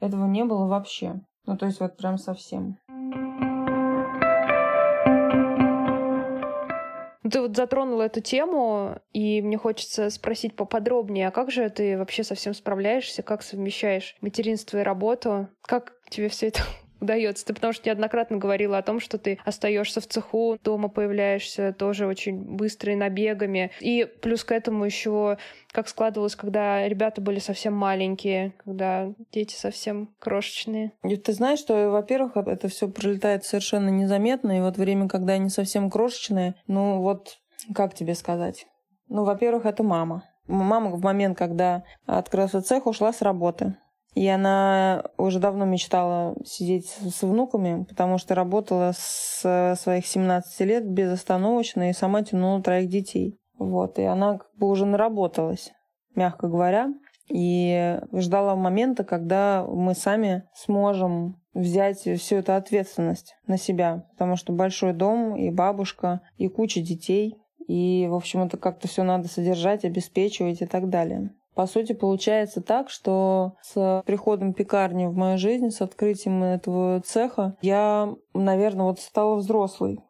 Speaker 2: этого не было вообще. Ну, то есть вот прям совсем.
Speaker 1: Ты вот затронула эту тему, и мне хочется спросить поподробнее, а как же ты вообще со всем справляешься, как совмещаешь материнство и работу? Как тебе все это удается. Ты потому что неоднократно говорила о том, что ты остаешься в цеху, дома появляешься тоже очень быстрыми набегами. И плюс к этому еще как складывалось, когда ребята были совсем маленькие, когда дети совсем крошечные.
Speaker 2: И ты знаешь, что, во-первых, это все пролетает совершенно незаметно, и вот время, когда они совсем крошечные, ну вот, как тебе сказать? Ну, во-первых, это мама. Мама в момент, когда открылся цех, ушла с работы. И она уже давно мечтала сидеть с внуками, потому что работала с своих 17 лет безостановочно и сама тянула троих детей. Вот, и она как бы уже наработалась, мягко говоря, и ждала момента, когда мы сами сможем взять всю эту ответственность на себя, потому что большой дом и бабушка, и куча детей, и, в общем, это как-то все надо содержать, обеспечивать и так далее. По сути, получается так, что с приходом пекарни в мою жизнь, с открытием этого цеха, я, наверное, вот стала взрослой.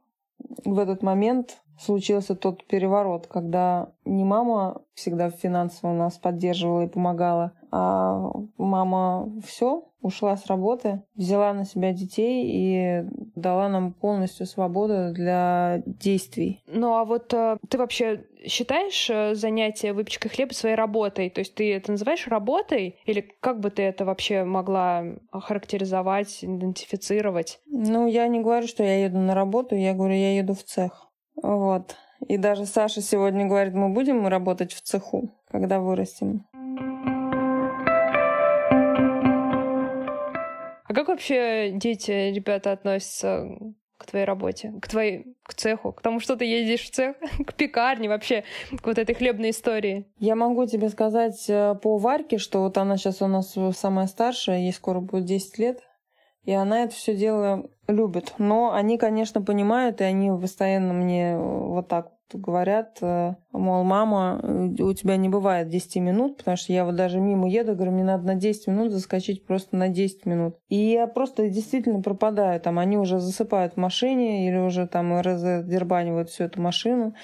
Speaker 2: В этот момент случился тот переворот, когда не мама всегда финансово нас поддерживала и помогала, а мама все ушла с работы, взяла на себя детей и дала нам полностью свободу для действий.
Speaker 1: Ну а вот э, ты вообще считаешь э, занятие выпечкой хлеба своей работой? То есть ты это называешь работой? Или как бы ты это вообще могла охарактеризовать, идентифицировать?
Speaker 2: Ну, я не говорю, что я еду на работу, я говорю, я еду в цех. Вот. И даже Саша сегодня говорит, мы будем работать в цеху, когда вырастем.
Speaker 1: А как вообще дети, ребята относятся к твоей работе, к твоей, к цеху, к тому, что ты ездишь в цех, к пекарне вообще, к вот этой хлебной истории?
Speaker 2: Я могу тебе сказать э, по Варьке, что вот она сейчас у нас самая старшая, ей скоро будет 10 лет, и она это все дело любит. Но они, конечно, понимают, и они постоянно мне вот так говорят, э, мол, мама, у тебя не бывает 10 минут, потому что я вот даже мимо еду, говорю, мне надо на 10 минут заскочить просто на 10 минут. И я просто действительно пропадаю. Там они уже засыпают в машине или уже там раздербанивают всю эту машину.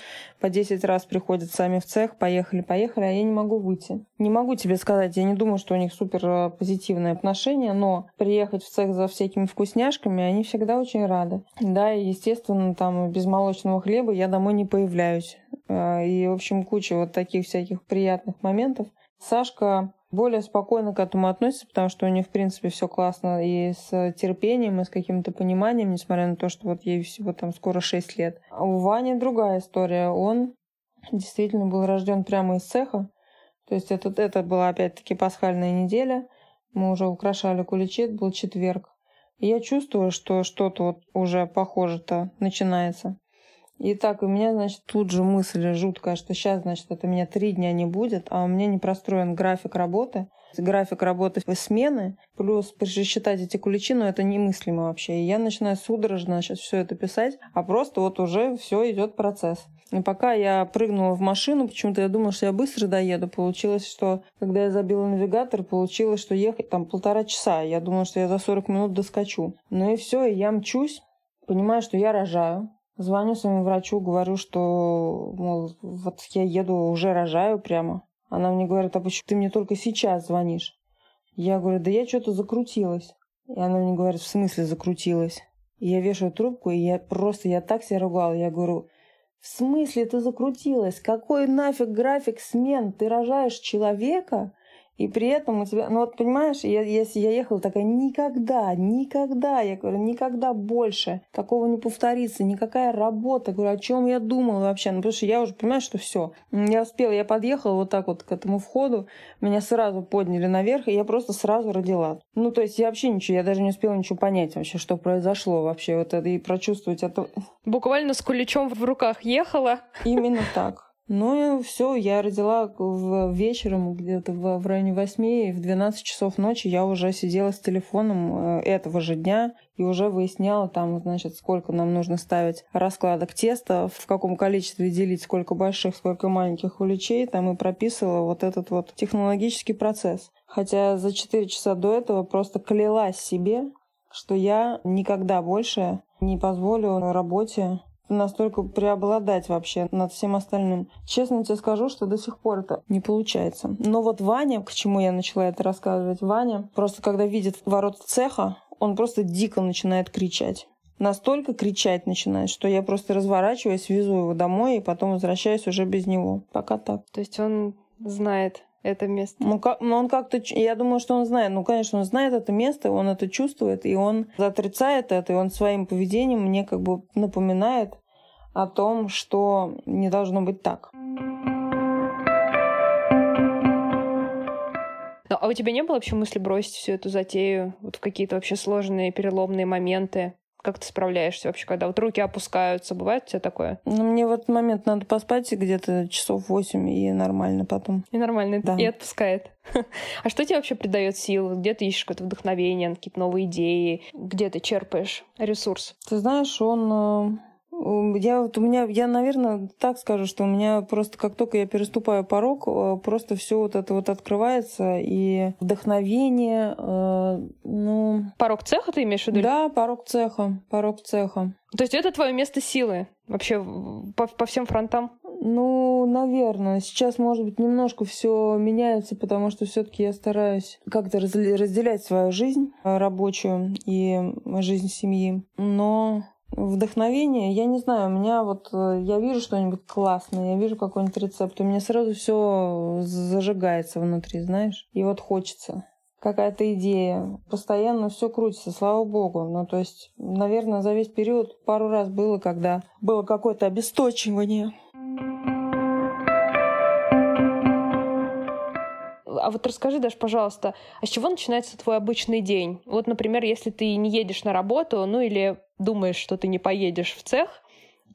Speaker 2: По 10 раз приходят сами в цех, поехали, поехали, а я не могу выйти. Не могу тебе сказать, я не думаю, что у них супер э, позитивное отношение, но приехать в цех за всякими вкусняшками, они всегда очень рады. Да, и естественно, там без молочного хлеба я домой не появляюсь. Э, и, в общем, куча вот таких всяких приятных моментов. Сашка более спокойно к этому относится, потому что у нее, в принципе, все классно и с терпением, и с каким-то пониманием, несмотря на то, что вот ей всего там скоро 6 лет. А у Вани другая история. Он действительно был рожден прямо из цеха. То есть это, это была опять-таки пасхальная неделя. Мы уже украшали куличи, это был четверг. И я чувствую, что что-то вот уже похоже-то начинается. И так у меня, значит, тут же мысль жуткая, что сейчас, значит, это меня три дня не будет, а у меня не простроен график работы. График работы смены, плюс пересчитать эти куличи, ну это немыслимо вообще. И я начинаю судорожно значит, все это писать, а просто вот уже все идет процесс. И пока я прыгнула в машину, почему-то я думала, что я быстро доеду. Получилось, что когда я забила навигатор, получилось, что ехать там полтора часа. Я думала, что я за 40 минут доскочу. Ну и все, и я мчусь, понимаю, что я рожаю. Звоню своему врачу, говорю, что, мол, вот я еду, уже рожаю прямо. Она мне говорит, а почему ты мне только сейчас звонишь? Я говорю, да я что-то закрутилась. И она мне говорит, в смысле закрутилась? И я вешаю трубку, и я просто, я так себя ругала. Я говорю, в смысле ты закрутилась? Какой нафиг график смен? Ты рожаешь человека, и при этом у тебя, ну вот понимаешь, я, если я ехала такая, никогда, никогда, я говорю, никогда больше такого не повторится, никакая работа, говорю, о чем я думала вообще, ну потому что я уже понимаю, что все, я успела, я подъехала вот так вот к этому входу, меня сразу подняли наверх, и я просто сразу родила. Ну то есть я вообще ничего, я даже не успела ничего понять вообще, что произошло вообще, вот это и прочувствовать это.
Speaker 1: Буквально с куличом в руках ехала.
Speaker 2: Именно так. Ну и все, я родила в вечером где-то в, в районе восьми, и в 12 часов ночи я уже сидела с телефоном э, этого же дня и уже выясняла там, значит, сколько нам нужно ставить раскладок теста, в каком количестве делить, сколько больших, сколько маленьких уличей, там и прописывала вот этот вот технологический процесс. Хотя за 4 часа до этого просто клялась себе, что я никогда больше не позволю работе настолько преобладать вообще над всем остальным. Честно тебе скажу, что до сих пор это не получается. Но вот Ваня, к чему я начала это рассказывать, Ваня просто когда видит ворот цеха, он просто дико начинает кричать. Настолько кричать начинает, что я просто разворачиваюсь, везу его домой и потом возвращаюсь уже без него. Пока так.
Speaker 1: То есть он знает это место?
Speaker 2: Ну, как, ну, он как-то, я думаю, что он знает. Ну, конечно, он знает это место, он это чувствует, и он отрицает это, и он своим поведением мне как бы напоминает о том, что не должно быть так.
Speaker 1: Ну, а у тебя не было вообще мысли бросить всю эту затею вот в какие-то вообще сложные переломные моменты? Как ты справляешься вообще, когда вот руки опускаются? Бывает у тебя такое?
Speaker 2: Ну, мне в этот момент надо поспать где-то часов восемь, и нормально потом.
Speaker 1: И нормально,
Speaker 2: да.
Speaker 1: и отпускает. А что тебе вообще придает сил? Где ты ищешь какое-то вдохновение, какие-то новые идеи? Где ты черпаешь ресурс?
Speaker 2: Ты знаешь, он э, я вот у меня, я, наверное, так скажу, что у меня просто как только я переступаю порог, э, просто все вот это вот открывается и вдохновение, э, ну.
Speaker 1: Порог цеха ты имеешь в виду?
Speaker 2: Да, порог цеха, порог цеха.
Speaker 1: То есть это твое место силы вообще по, по всем фронтам?
Speaker 2: Ну, наверное. Сейчас, может быть, немножко все меняется, потому что все-таки я стараюсь как-то разделять свою жизнь рабочую и жизнь семьи. Но Вдохновение, я не знаю, у меня вот, э, я вижу что-нибудь классное, я вижу какой-нибудь рецепт, у меня сразу все зажигается внутри, знаешь, и вот хочется какая-то идея. Постоянно все крутится, слава богу. Ну, то есть, наверное, за весь период пару раз было, когда было какое-то обесточивание.
Speaker 1: А вот расскажи, даже, пожалуйста, а с чего начинается твой обычный день? Вот, например, если ты не едешь на работу, ну или думаешь, что ты не поедешь в цех,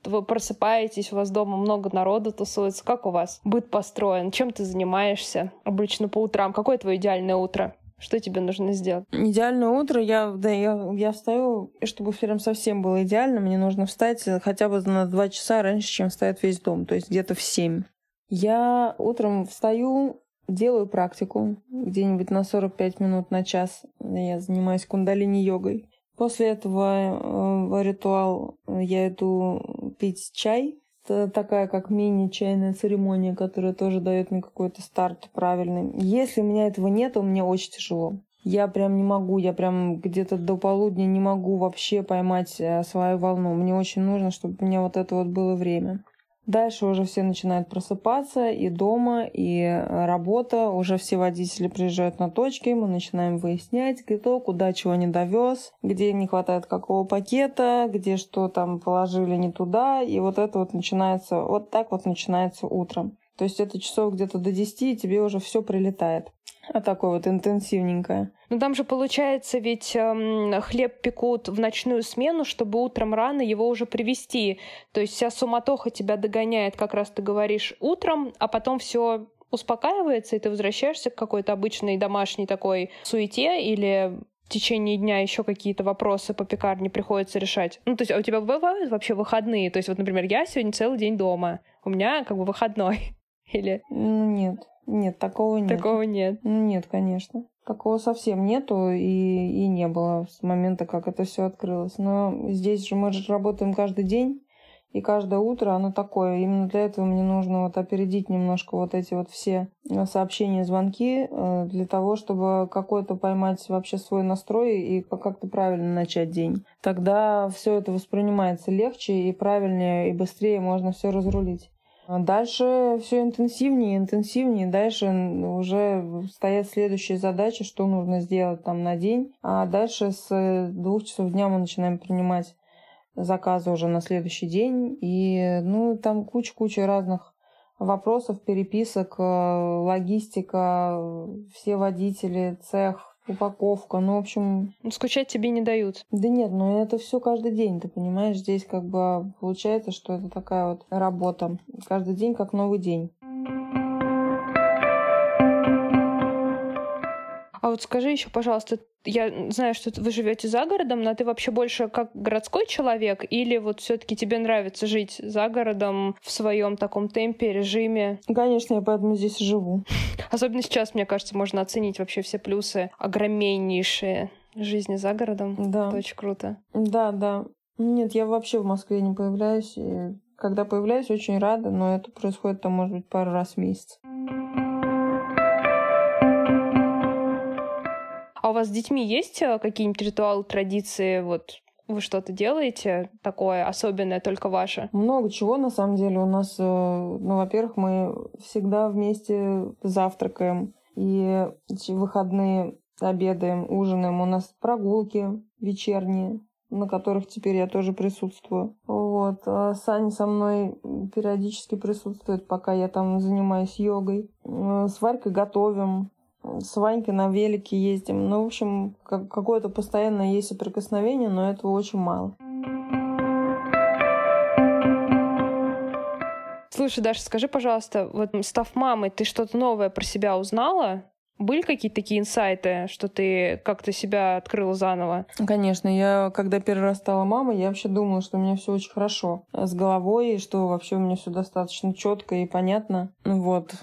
Speaker 1: вы просыпаетесь, у вас дома много народу тусуется. Как у вас быт построен? Чем ты занимаешься обычно по утрам? Какое твое идеальное утро? Что тебе нужно сделать?
Speaker 2: Идеальное утро, я, да, я, я встаю, чтобы прям совсем было идеально, мне нужно встать хотя бы на два часа раньше, чем встает весь дом, то есть где-то в семь. Я утром встаю, делаю практику где-нибудь на 45 минут на час. Я занимаюсь кундалини-йогой. После этого э, ритуал э, я иду пить чай. Это такая как мини-чайная церемония, которая тоже дает мне какой-то старт правильный. Если у меня этого нет, мне очень тяжело. Я прям не могу, я прям где-то до полудня не могу вообще поймать э, свою волну. Мне очень нужно, чтобы у меня вот это вот было время. Дальше уже все начинают просыпаться, и дома, и э, работа. Уже все водители приезжают на точки, мы начинаем выяснять, кто куда чего не довез, где не хватает какого пакета, где что там положили не туда. И вот это вот начинается, вот так вот начинается утром. То есть это часов где-то до 10, и тебе уже все прилетает. А такое вот интенсивненькое.
Speaker 1: Ну там же получается, ведь эм, хлеб пекут в ночную смену, чтобы утром рано его уже привезти. То есть вся суматоха тебя догоняет, как раз ты говоришь, утром, а потом все успокаивается, и ты возвращаешься к какой-то обычной домашней такой суете или в течение дня еще какие-то вопросы по пекарне приходится решать? Ну, то есть, а у тебя бывают вообще выходные? То есть, вот, например, я сегодня целый день дома, у меня как бы выходной. Или...
Speaker 2: Ну, нет, нет, такого нет.
Speaker 1: Такого нет.
Speaker 2: Ну, нет, конечно. Такого совсем нету и, и не было с момента, как это все открылось. Но здесь же мы же работаем каждый день, и каждое утро оно такое. Именно для этого мне нужно вот опередить немножко вот эти вот все э, сообщения, звонки, э, для того, чтобы какой-то поймать вообще свой настрой и как-то правильно начать день. Тогда все это воспринимается легче и правильнее, и быстрее можно все разрулить. А дальше все интенсивнее, интенсивнее. Дальше уже стоят следующие задачи, что нужно сделать там на день. А дальше с двух часов дня мы начинаем принимать заказы уже на следующий день. И, ну, там куча-куча разных вопросов, переписок, э, логистика, все водители, цех, упаковка, ну, в общем...
Speaker 1: Ну, скучать тебе не дают.
Speaker 2: Да нет, ну это все каждый день, ты понимаешь, здесь как бы получается, что это такая вот работа. Каждый день как новый день.
Speaker 1: А вот скажи еще, пожалуйста, я знаю, что вы живете за городом, но ты вообще больше как городской человек или вот все-таки тебе нравится жить за городом в своем таком темпе, режиме?
Speaker 2: Конечно, я поэтому здесь живу.
Speaker 1: Особенно сейчас, мне кажется, можно оценить вообще все плюсы огромнейшие жизни за городом.
Speaker 2: Да.
Speaker 1: Это очень круто.
Speaker 2: Да, да. Нет, я вообще в Москве не появляюсь. И когда появляюсь, очень рада, но это происходит там, может быть, пару раз в месяц.
Speaker 1: А у вас с детьми есть э, какие-нибудь ритуалы, традиции? Вот вы что-то делаете такое особенное, только ваше?
Speaker 2: Много чего, на самом деле. У нас, э, ну, во-первых, мы всегда вместе завтракаем. И выходные обедаем, ужинаем. У нас прогулки вечерние, на которых теперь я тоже присутствую. Вот. А Саня со мной периодически присутствует, пока я там занимаюсь йогой. Э, с Варькой готовим с Ванькой на велике ездим. Ну, в общем, как, какое-то постоянное есть соприкосновение, но этого очень мало.
Speaker 1: Слушай, Даша, скажи, пожалуйста, вот став мамой, ты что-то новое про себя узнала? Были какие-то такие инсайты, что ты как-то себя открыла заново?
Speaker 2: Конечно, я когда первый раз стала мамой, я вообще думала, что у меня все очень хорошо с головой, и что вообще у меня все достаточно четко и понятно. Вот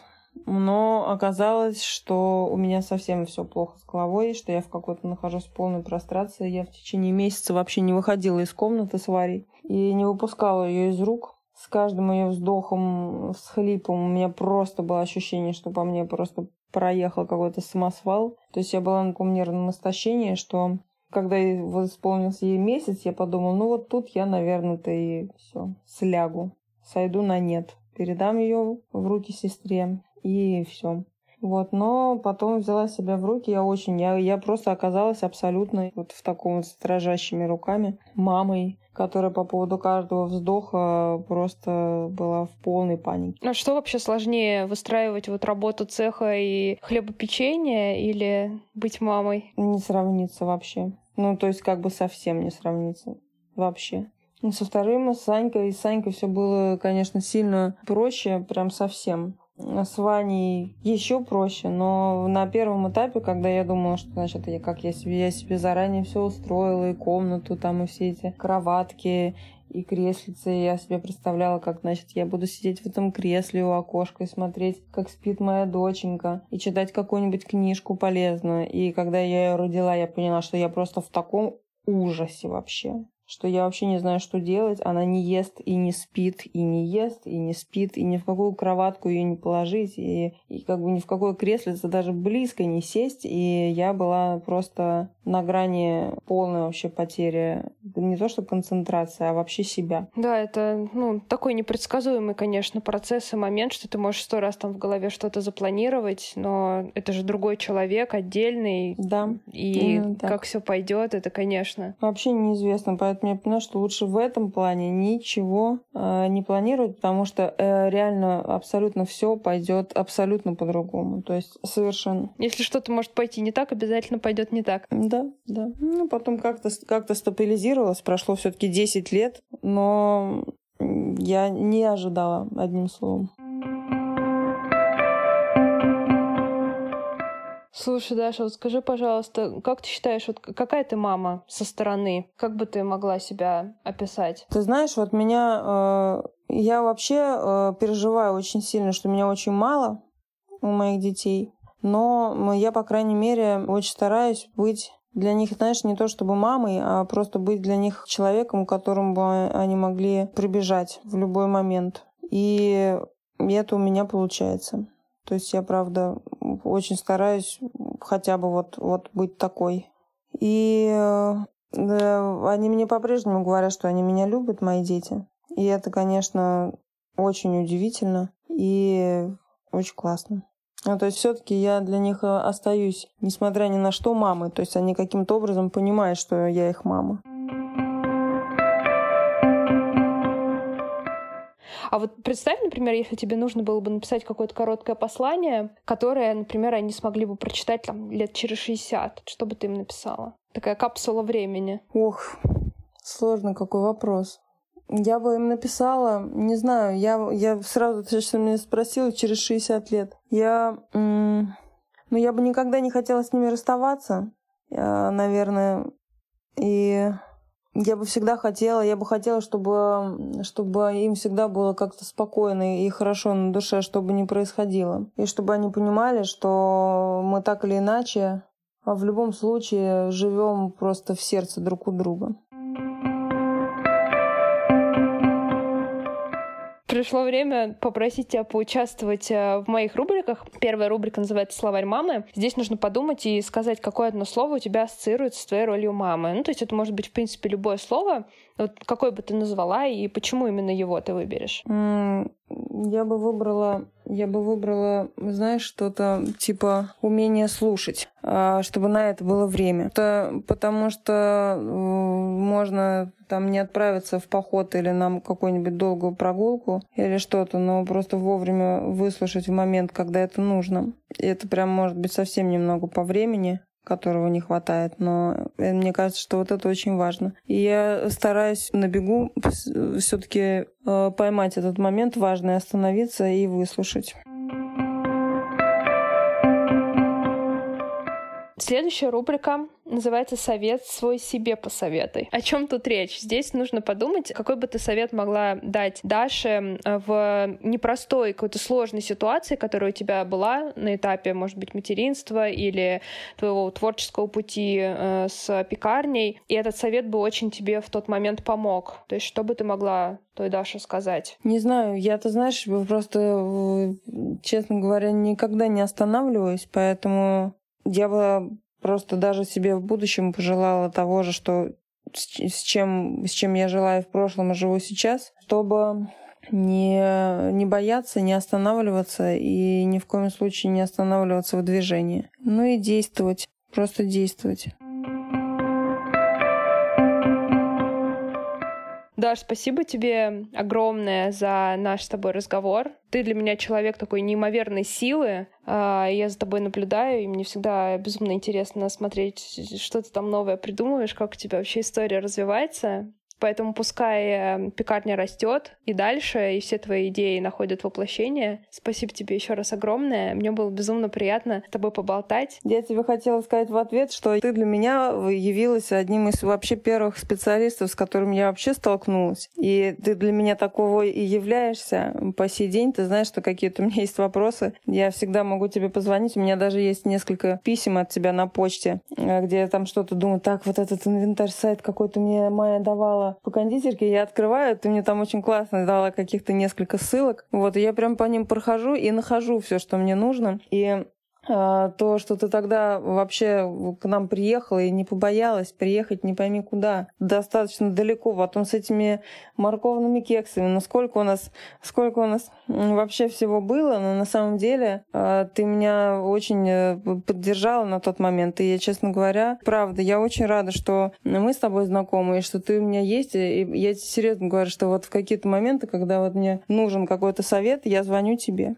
Speaker 2: но оказалось, что у меня совсем все плохо с головой, что я в какой-то нахожусь в полной прострации. Я в течение месяца вообще не выходила из комнаты с Варей и не выпускала ее из рук. С каждым ее вздохом, с хлипом у меня просто было ощущение, что по мне просто проехал какой-то самосвал. То есть я была на таком нервном истощении, что когда исполнился ей месяц, я подумала, ну вот тут я, наверное-то и все, слягу, сойду на нет. Передам ее в руки сестре и все. Вот, но потом взяла себя в руки, я очень, я, я просто оказалась абсолютно вот в таком вот дрожащими руками мамой, которая по поводу каждого вздоха просто была в полной панике.
Speaker 1: А что вообще сложнее, выстраивать вот работу цеха и хлебопечения или быть мамой?
Speaker 2: Не сравнится вообще. Ну, то есть как бы совсем не сравнится вообще. Со вторым, с Санькой, с Санькой все было, конечно, сильно проще, прям совсем с Ваней еще проще, но на первом этапе, когда я думала, что, значит, я, как я себе, я себе заранее все устроила, и комнату там, и все эти кроватки, и креслицы, я себе представляла, как, значит, я буду сидеть в этом кресле у окошка и смотреть, как спит моя доченька, и читать какую-нибудь книжку полезную. И когда я ее родила, я поняла, что я просто в таком ужасе вообще что я вообще не знаю, что делать. Она не ест и не спит, и не ест, и не спит, и ни в какую кроватку ее не положить, и, и как бы ни в какое креслице даже близко не сесть. И я была просто на грани полной вообще потери. Не то, что концентрация, а вообще себя.
Speaker 1: Да, это ну, такой непредсказуемый, конечно, процесс и момент, что ты можешь сто раз там в голове что-то запланировать, но это же другой человек, отдельный.
Speaker 2: Да.
Speaker 1: И как все пойдет, это, конечно.
Speaker 2: Вообще неизвестно, поэтому я поняла, что лучше в этом плане ничего э, не планировать, потому что э, реально абсолютно все пойдет абсолютно по-другому. То есть совершенно.
Speaker 1: Если что-то может пойти не так, обязательно пойдет не так.
Speaker 2: Да, да. Ну, потом как-то как стабилизировалось. Прошло все-таки 10 лет, но я не ожидала, одним словом.
Speaker 1: Слушай, Даша, вот скажи, пожалуйста, как ты считаешь, вот какая ты мама со стороны? Как бы ты могла себя описать?
Speaker 2: Ты знаешь, вот меня... Э, я вообще э, переживаю очень сильно, что меня очень мало у моих детей. Но я, по крайней мере, очень стараюсь быть для них, знаешь, не то чтобы мамой, а просто быть для них человеком, к которому бы они могли прибежать в любой момент. И это у меня получается. То есть я, правда, очень стараюсь хотя бы вот, вот быть такой. И да, они мне по-прежнему говорят, что они меня любят, мои дети. И это, конечно, очень удивительно и очень классно. Ну, то есть все-таки я для них э, остаюсь, несмотря ни на что, мамой. То есть они каким-то образом понимают, что я их мама.
Speaker 1: А вот представь, например, если тебе нужно было бы написать какое-то короткое послание, которое, например, они смогли бы прочитать там лет через 60, что бы ты им написала? Такая капсула времени.
Speaker 2: Ох, сложный какой вопрос. Я бы им написала, не знаю, я, я сразу, ты что меня спросила, через 60 лет. Я, ну, я бы никогда не хотела с ними расставаться, наверное, и я бы всегда хотела, я бы хотела, чтобы, чтобы им всегда было как-то спокойно и хорошо на душе, что бы ни происходило. И чтобы они понимали, что мы так или иначе а в любом случае живем просто в сердце друг у друга.
Speaker 1: Пришло время попросить тебя поучаствовать э, в моих рубриках. Первая рубрика называется «Словарь мамы». Здесь нужно подумать и сказать, какое одно слово у тебя ассоциируется с твоей ролью мамы. Ну, то есть это может быть, в принципе, любое слово. Вот какое бы ты назвала и почему именно его ты выберешь?
Speaker 2: Я бы выбрала, я бы выбрала, знаешь, что-то типа умение слушать, а, чтобы на это было время. Это потому что можно там не отправиться в поход или нам какую-нибудь долгую прогулку или что-то, но просто вовремя выслушать в момент, когда это нужно. И это прям может быть совсем немного по времени, которого не хватает, но э, мне кажется, что вот это очень важно. И я стараюсь на бегу все-таки э, поймать этот момент важный, остановиться и выслушать.
Speaker 1: Следующая рубрика называется «Совет свой себе посоветуй». О чем тут речь? Здесь нужно подумать, какой бы ты совет могла дать Даше в непростой, какой-то сложной ситуации, которая у тебя была на этапе, может быть, материнства или твоего творческого пути э, с пекарней. И этот совет бы очень тебе в тот момент помог. То есть что бы ты могла той Даше сказать?
Speaker 2: Не знаю, я-то, знаешь, просто, честно говоря, никогда не останавливаюсь, поэтому я бы просто даже себе в будущем пожелала того же, что с чем, с чем я жила и в прошлом и живу сейчас, чтобы не, не бояться, не останавливаться и ни в коем случае не останавливаться в движении. Ну и действовать, просто действовать.
Speaker 1: Даш, спасибо тебе огромное за наш с тобой разговор. Ты для меня человек такой неимоверной силы. А, я за тобой наблюдаю, и мне всегда безумно интересно смотреть, что ты там новое придумываешь, как у тебя вообще история развивается. Поэтому пускай э, пекарня растет и дальше, и все твои идеи находят воплощение. Спасибо тебе еще раз огромное. Мне было безумно приятно с тобой поболтать.
Speaker 2: Я тебе хотела сказать в ответ, что ты для меня явилась одним из вообще первых специалистов, с которыми я вообще столкнулась. И ты для меня такого и являешься по сей день. Ты знаешь, что какие-то у меня есть вопросы. Я всегда могу тебе позвонить. У меня даже есть несколько писем от тебя на почте, э, где я там что-то думаю, так, вот этот инвентарь сайт какой-то мне Майя давала по кондитерке, я открываю, ты мне там очень классно дала каких-то несколько ссылок. Вот, и я прям по ним прохожу и нахожу все, что мне нужно. И то, что ты тогда вообще к нам приехала и не побоялась приехать не пойми куда, достаточно далеко, потом с этими морковными кексами, ну сколько у нас, сколько у нас вообще всего было, но на самом деле а, ты меня очень э, поддержала на тот момент, и я, честно говоря, правда, я очень рада, что мы с тобой знакомы, и что ты у меня есть, и я серьезно говорю, что вот в какие-то моменты, когда вот мне нужен какой-то совет, я звоню тебе.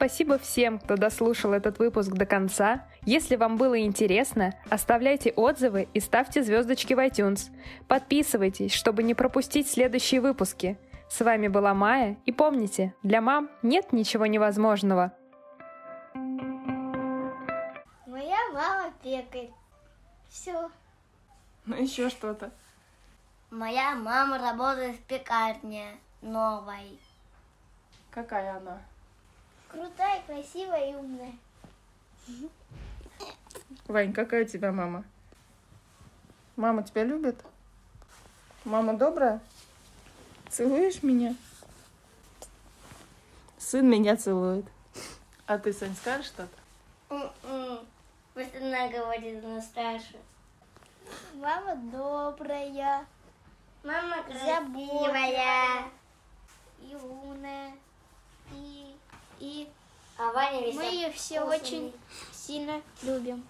Speaker 1: Спасибо всем, кто дослушал этот выпуск до конца. Если вам было интересно, оставляйте отзывы и ставьте звездочки в iTunes. Подписывайтесь, чтобы не пропустить следующие выпуски. С вами была Майя, и помните, для мам нет ничего невозможного.
Speaker 3: Моя мама пекарь. Все.
Speaker 2: Ну еще что-то.
Speaker 3: Моя мама работает в пекарне новой.
Speaker 2: Какая она?
Speaker 3: Крутая, красивая и умная.
Speaker 2: Вань, какая у тебя мама? Мама тебя любит? Мама добрая? Целуешь меня? Сын меня целует. А ты, Сань, скажешь что-то?
Speaker 3: М-м. Пусть она говорит на старше. Мама добрая. Мама красивая. И умная. И, и
Speaker 4: А Ваня
Speaker 3: мы ее все очень сильно любим.